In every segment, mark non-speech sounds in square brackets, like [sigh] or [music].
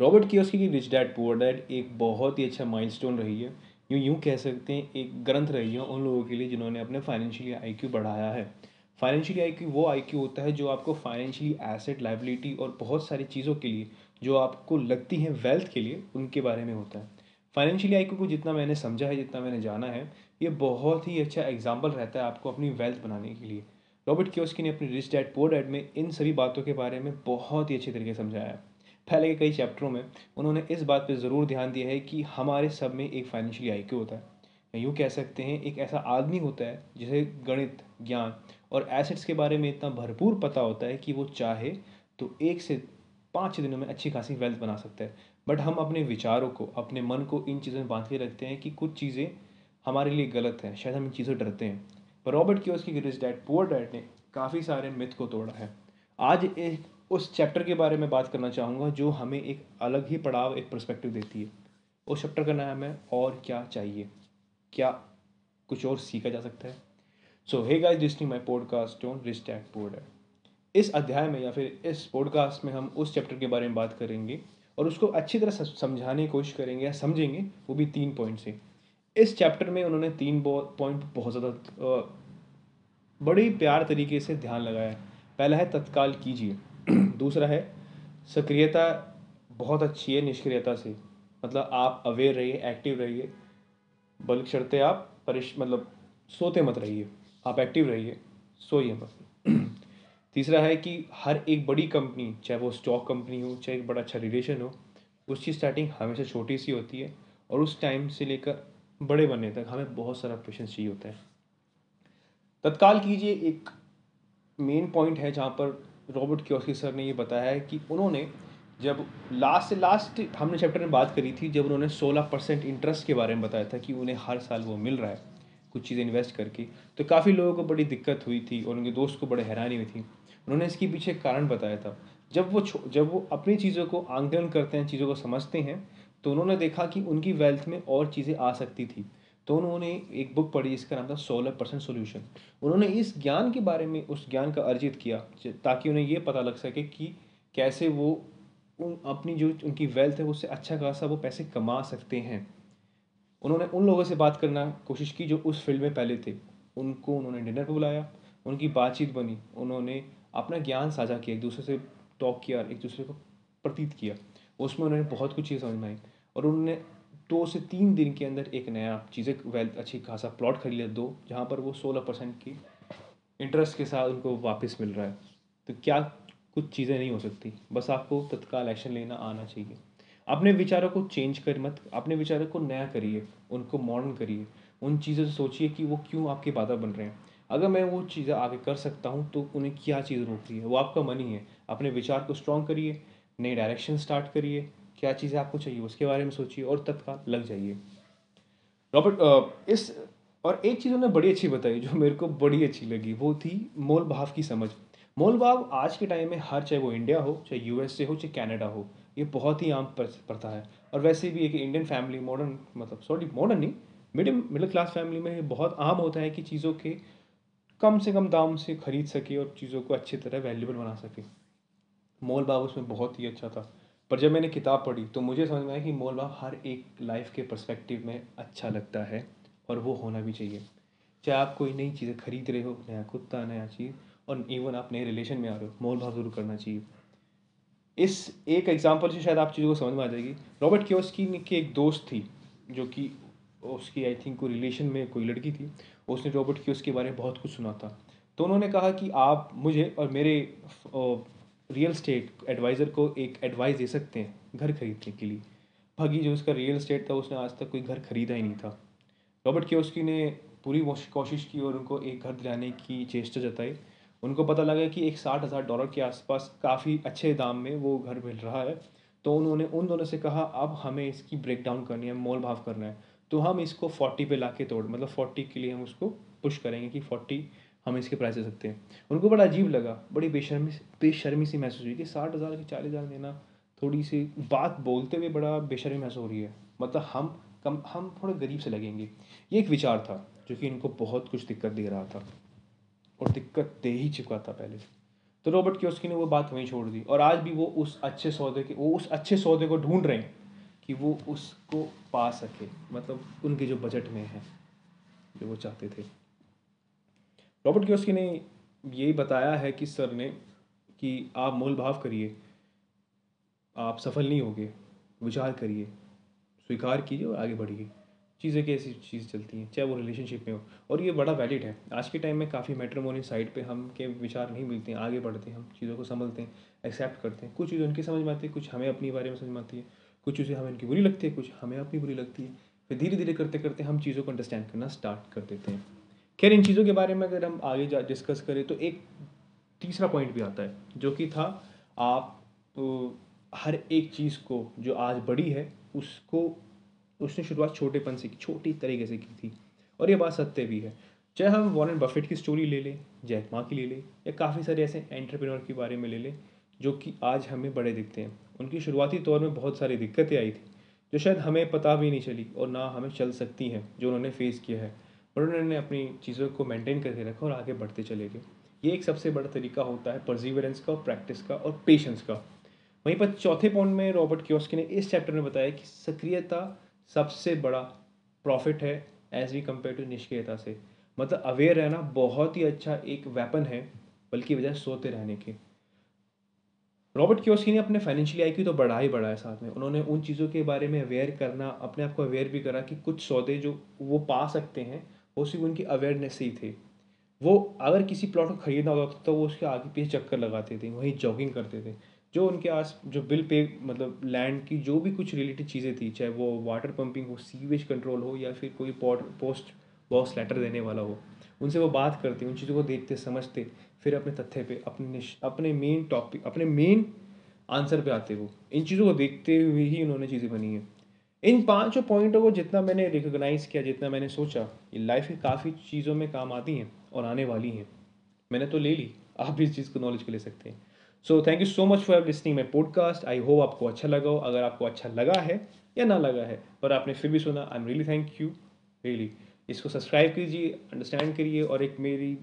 Robert Kiyosaki की rich dad poor dad एक बहुत ही अच्छा माइलस्टोन रही है। यूँ यूँ कह सकते हैं, एक ग्रंथ रही है उन लोगों के लिए जिन्होंने अपने फाइनेंशियली आई बढ़ाया है। फाइनेंशियली आई वो आईक्यू होता है जो आपको फाइनेंशियली एसेट लाइबिलिटी और बहुत सारी चीज़ों के लिए, जो आपको लगती हैं वेल्थ के लिए, उनके बारे में होता है। फाइनेंशियली आई को जितना मैंने समझा है, जितना मैंने जाना है, ये बहुत ही अच्छा एग्ज़ाम्पल रहता है आपको अपनी वेल्थ बनाने के लिए। रॉबर्ट क्योस्की ने अपनी रिच डैड पोर डैड में इन सभी बातों के बारे में बहुत ही अच्छे तरीके से समझाया है। पहले के कई चैप्टरों में, उन्होंने इस बात पर ज़रूर ध्यान दिया है कि हमारे सब में एक फाइनेंशियली आई होता है। यूँ कह सकते हैं, एक ऐसा आदमी होता है जिसे गणित, ज्ञान और एसेट्स के बारे में इतना भरपूर पता होता है कि वो चाहे तो एक से पाँच दिनों में अच्छी खासी वेल्थ बना सकता है। बट हम अपने विचारों को, अपने मन को इन चीज़ों में बाँध के रखते हैं कि कुछ चीज़ें हमारे लिए गलत हैं, शायद हम इन चीज़ों डरते हैं। पर रॉबर्ट की उसकी रिच डैड पुअर डैड ने काफ़ी सारे मिथ को तोड़ा है। आज एक उस चैप्टर के बारे में बात करना चाहूँगा, जो हमें एक अलग ही पड़ाव, एक परस्पेक्टिव देती है। उस चैप्टर का नाम है, और क्या चाहिए? क्या कुछ और सीखा जा सकता है? So hey guys listening my podcast on dad poor dad इस अध्याय में या फिर इस पॉडकास्ट में हम उस चैप्टर के बारे में बात करेंगे, और उसको अच्छी तरह समझाने की कोशिश करेंगे, या समझेंगे, वो भी तीन पॉइंट से। इस चैप्टर में उन्होंने तीन पॉइंट बहुत ज़्यादा बड़ी प्यार तरीके से ध्यान लगाया है। पहला है, तत्काल कीजिए। [clears throat] दूसरा है, सक्रियता बहुत अच्छी है निष्क्रियता से। मतलब आप अवेयर रहिए एक्टिव रहिए। बल्कि शर्ते आप, परिश मतलब सोते मत रहिए। आप एक्टिव रहिए, सोइए मत। [clears throat] तीसरा है कि हर एक बड़ी कंपनी चाहे वो स्टॉक कंपनी हो, चाहे एक बड़ा अच्छा रिलेशन हो उसकी स्टार्टिंग हमेशा छोटी सी होती है और उस टाइम से लेकर बड़े बनने तक हमें बहुत सारा पेशेंस चाहिए होता है। तत्काल कीजिए, एक मेन पॉइंट है जहाँ पर रॉबर्ट क्योस्की सर ने ये बताया है कि उन्होंने जब लास्ट से लास्ट हमने चैप्टर में बात करी थी, जब उन्होंने 16 परसेंट इंटरेस्ट के बारे में बताया था कि उन्हें हर साल वो मिल रहा है, कुछ चीज़ें इन्वेस्ट करके। तो काफ़ी लोगों को बड़ी दिक्कत हुई थी और उनके दोस्त को बड़े हैरानी हुई थी। उन्होंने इसके पीछे कारण बताया था। जब वो जब वो अपनी चीज़ों को आंकलन करते हैं, चीज़ों को समझते हैं तो उन्होंने देखा कि उनकी वेल्थ में और चीज़ें आ सकती थी। तो उन्होंने एक बुक पढ़ी जिसका नाम था सोलह परसेंट सोल्यूशन उन्होंने इस ज्ञान के बारे में, उस ज्ञान का अर्जित किया ताकि उन्हें ये पता लग सके कि कैसे वो अपनी जो उनकी वेल्थ है उससे अच्छा खासा वो पैसे कमा सकते हैं। उन्होंने उन लोगों से बात करना कोशिश की जो उस फ़ील्ड में पहले थे। उनको उन्होंने डिनर पर बुलाया, उनकी बातचीत बनी, उन्होंने अपना ज्ञान साझा किया, एक दूसरे से टॉक किया, एक दूसरे को प्रतीत किया। उसमें उन्होंने बहुत कुछ चीज़ समझ में आई। और उन्होंने दो से तीन दिन के अंदर एक नया चीज़ें वेल्थ अच्छी खासा प्लॉट खरीद लिया दो, जहाँ पर वो सोलह परसेंट की इंटरेस्ट के साथ उनको वापस मिल रहा है। तो क्या कुछ चीज़ें नहीं हो सकती? बस आपको तत्काल एक्शन लेना आना चाहिए। अपने विचारों को चेंज कर मत, अपने विचारों को नया करिए, उनको मॉडर्न करिए। उन चीज़ों से सोचिए कि वो क्यों आपके बाधा बन रहे हैं। अगर मैं वो चीज़ें आगे कर सकता हूँ तो उन्हें क्या चीज़ रोकती है? वो आपका मन ही। है अपने विचार को स्ट्रॉन्ग करिए नए डायरेक्शन स्टार्ट करिए। क्या चीज़ें आपको चाहिए, उसके बारे में सोचिए और तत्काल लग जाइए। रॉबर्ट इस, और एक चीज़ उन्होंने बड़ी अच्छी बताई जो मेरे को बड़ी अच्छी लगी, वो थी मोल भाव की समझ। मोल भाव आज के टाइम में हर चाहे वो इंडिया हो, चाहे यूएसए हो, चाहे कनाडा हो, ये बहुत ही आम प्रथा है। और वैसे भी एक इंडियन फैमिली, मॉडर्न मतलब सॉरी, मॉडर्न नहीं, मिडिल मिडिल क्लास फैमिली में बहुत आम होता है कि चीज़ों के कम से कम दाम से खरीद सके और चीज़ों को अच्छी तरह वैल्यूबल बना सके। मोल भाव उसमें बहुत ही अच्छा था। पर जब मैंने किताब पढ़ी तो मुझे समझ में आया कि मोल भाव हर एक लाइफ के परस्पेक्टिव में अच्छा लगता है और वो होना भी चाहिए। चाहे आप कोई नई चीज़ें खरीद रहे हो, नया कुत्ता, नया चीज़, और इवन आप नए रिलेशन में आ रहे हो मोल भाव ज़रूर करना चाहिए। इस एक एग्ज़ाम्पल से शायद आप चीज़ों को समझ में आ जाएगी। रॉबर्ट क्योस्की की एक दोस्त थी, जो कि उसकी आई थिंक कोई रिलेशन में कोई लड़की थी। उसने रॉबर्ट क्योस्की के बारे में बहुत कुछ सुना था। तो उन्होंने कहा कि आप, मुझे और मेरे रियल स्टेट एडवाइज़र को एक एडवाइस दे सकते हैं घर खरीदने के लिए। भागी जो उसका रियल स्टेट था, उसने आज तक कोई घर खरीदा ही नहीं था। रॉबर्ट क्योस्की ने पूरी कोशिश की और उनको एक घर दिलाने की चेष्टा जताई। उनको पता लगा कि एक साठ हज़ार डॉलर के आसपास काफ़ी अच्छे दाम में वो घर मिल रहा है। तो उन्होंने, उन दोनों से कहा, अब हमें इसकी ब्रेक डाउन करनी है, मोल भाव करना है। तो हम इसको फोर्टी पे ला के तोड़ मतलब फोर्टी के लिए हम उसको पुश करेंगे कि फोर्टी हम इसके प्राइस दे सकते हैं। उनको बड़ा अजीब लगा, बड़ी बेशर्मी बेशर्मी सी महसूस हुई कि साठ हज़ार की चालीस हज़ार देना, थोड़ी सी बात बोलते हुए बड़ा बेशर्मी महसूस हो रही है। मतलब हम कम, हम थोड़े गरीब से लगेंगे। ये एक विचार था, जो कि इनको बहुत कुछ दिक्कत दे रहा था। और दिक्कत दे ही चुका था पहले। तो रॉबर्ट क्योस्की ने वो बात वहीं छोड़ दी। और आज भी वो उस अच्छे सौदे के, वो उस अच्छे सौदे को ढूंढ रहे हैं कि वो उसको पा सके। मतलब उनके जो बजट में है, जो वो चाहते थे। रॉबर्ट क्योस्की ने यही बताया है कि सर ने कि आप मोल भाव करिए, आप सफल नहीं होगे, विचार करिए, स्वीकार कीजिए और आगे बढ़िए। चीज़ें कैसी चीज़ चलती हैं, चाहे वो रिलेशनशिप में हो। और ये बड़ा वैलिड है। आज के टाइम में काफ़ी मेट्रोमोनी साइड पे हम के विचार नहीं मिलते हैं, आगे बढ़ते हैं, हम चीज़ों को समझते हैं एक्सेप्ट करते हैं। कुछ चीज़ें उनकी समझ में आती है, कुछ हमें अपनी बारे में समझ में आती है, कुछ चीज़ें हमें उनकी बुरी लगती है, कुछ हमें अपनी बुरी लगती है। फिर धीरे धीरे करते करते हम चीज़ों को अंडरस्टैंड करना स्टार्ट कर देते हैं। खैर इन चीज़ों के बारे में अगर हम आगे जा डिस्कस करें तो एक तीसरा पॉइंट भी आता है जो कि था आप तो, हर एक चीज़ को जो आज बड़ी है उसको उसने शुरुआत छोटेपन से की छोटी तरीके से की थी। और ये बात सत्य भी है। चाहे हम वॉरेन बफेट की स्टोरी ले लें जैक मा की ले लें या काफ़ी सारे ऐसे एंटरप्रेन्योर के बारे में ले लें जो कि आज हमें बड़े दिखते हैं। उनकी शुरुआती तौर में बहुत सारी दिक्कतें आई थी जो शायद हमें पता भी नहीं चली और ना हमें चल सकती हैं जो उन्होंने फेस किया है। पर उन्होंने अपनी चीज़ों को मेंटेन करके रखा और आगे बढ़ते चले गए। ये एक सबसे बड़ा तरीका होता है परजीवरेंस का प्रैक्टिस का और पेशेंस का। वहीं पर चौथे पॉइंट में रॉबर्ट क्योस्की ने इस चैप्टर में बताया कि सक्रियता सबसे बड़ा प्रॉफिट है एज वी कंपेयर टू निष्क्रियता से। मतलब अवेयर रहना बहुत ही अच्छा एक वेपन है, बल्कि वजह सोते रहने के। रॉबर्ट क्योस्की ने अपने फाइनेंशियल आई तो बढ़ा ही बढ़ाया साथ में। उन्होंने उन चीज़ों के बारे में अवेयर करना, अपने आप को अवेयर भी करा कि कुछ सौदे जो वो पा सकते हैं वो सिर्फ़ उनकी अवेयरनेस से ही थे। वो अगर किसी प्लॉट को खरीदना होता था तो वो उसके आगे पीछे चक्कर लगाते थे, वहीं जॉगिंग करते थे। जो उनके आस, जो बिल पे मतलब लैंड की जो भी कुछ रिलेटेड चीज़ें थी, चाहे वो वाटर पंपिंग हो सीवेज कंट्रोल हो, या फिर कोई पॉट पोस्ट बॉक्स लेटर देने वाला हो, उनसे वो बात करते, उन चीज़ों को देखते, समझते, फिर अपने तथ्य पे, अपने अपने मेन टॉपिक अपने मेन आंसर पे आते वो। इन चीज़ों को देखते हुए ही उन्होंने चीज़ें बनी हैं। इन पाँचों पॉइंटों को जितना मैंने रिकोगनाइज़ किया, जितना मैंने सोचा, ये लाइफ की काफ़ी चीज़ों में काम आती हैं और आने वाली हैं। मैंने तो ले ली। आप भी इस चीज़ को नॉलेज को ले सकते हैं। So thank you so much for listening my podcast I hope आपको अच्छा लगा हो। अगर आपको अच्छा लगा है या ना लगा है, पर आपने फिर भी सुना I am really thank you really इसको सब्सक्राइब कीजिए अंडरस्टैंड करिए और एक मेरी,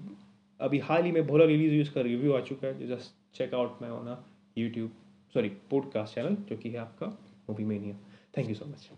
अभी हाल ही में भोला रिलीज़ हुई, उसका रिव्यू आ चुका है। Just check out my on YouTube sorry podcast channel जो कि है आपका movie mania thank you so much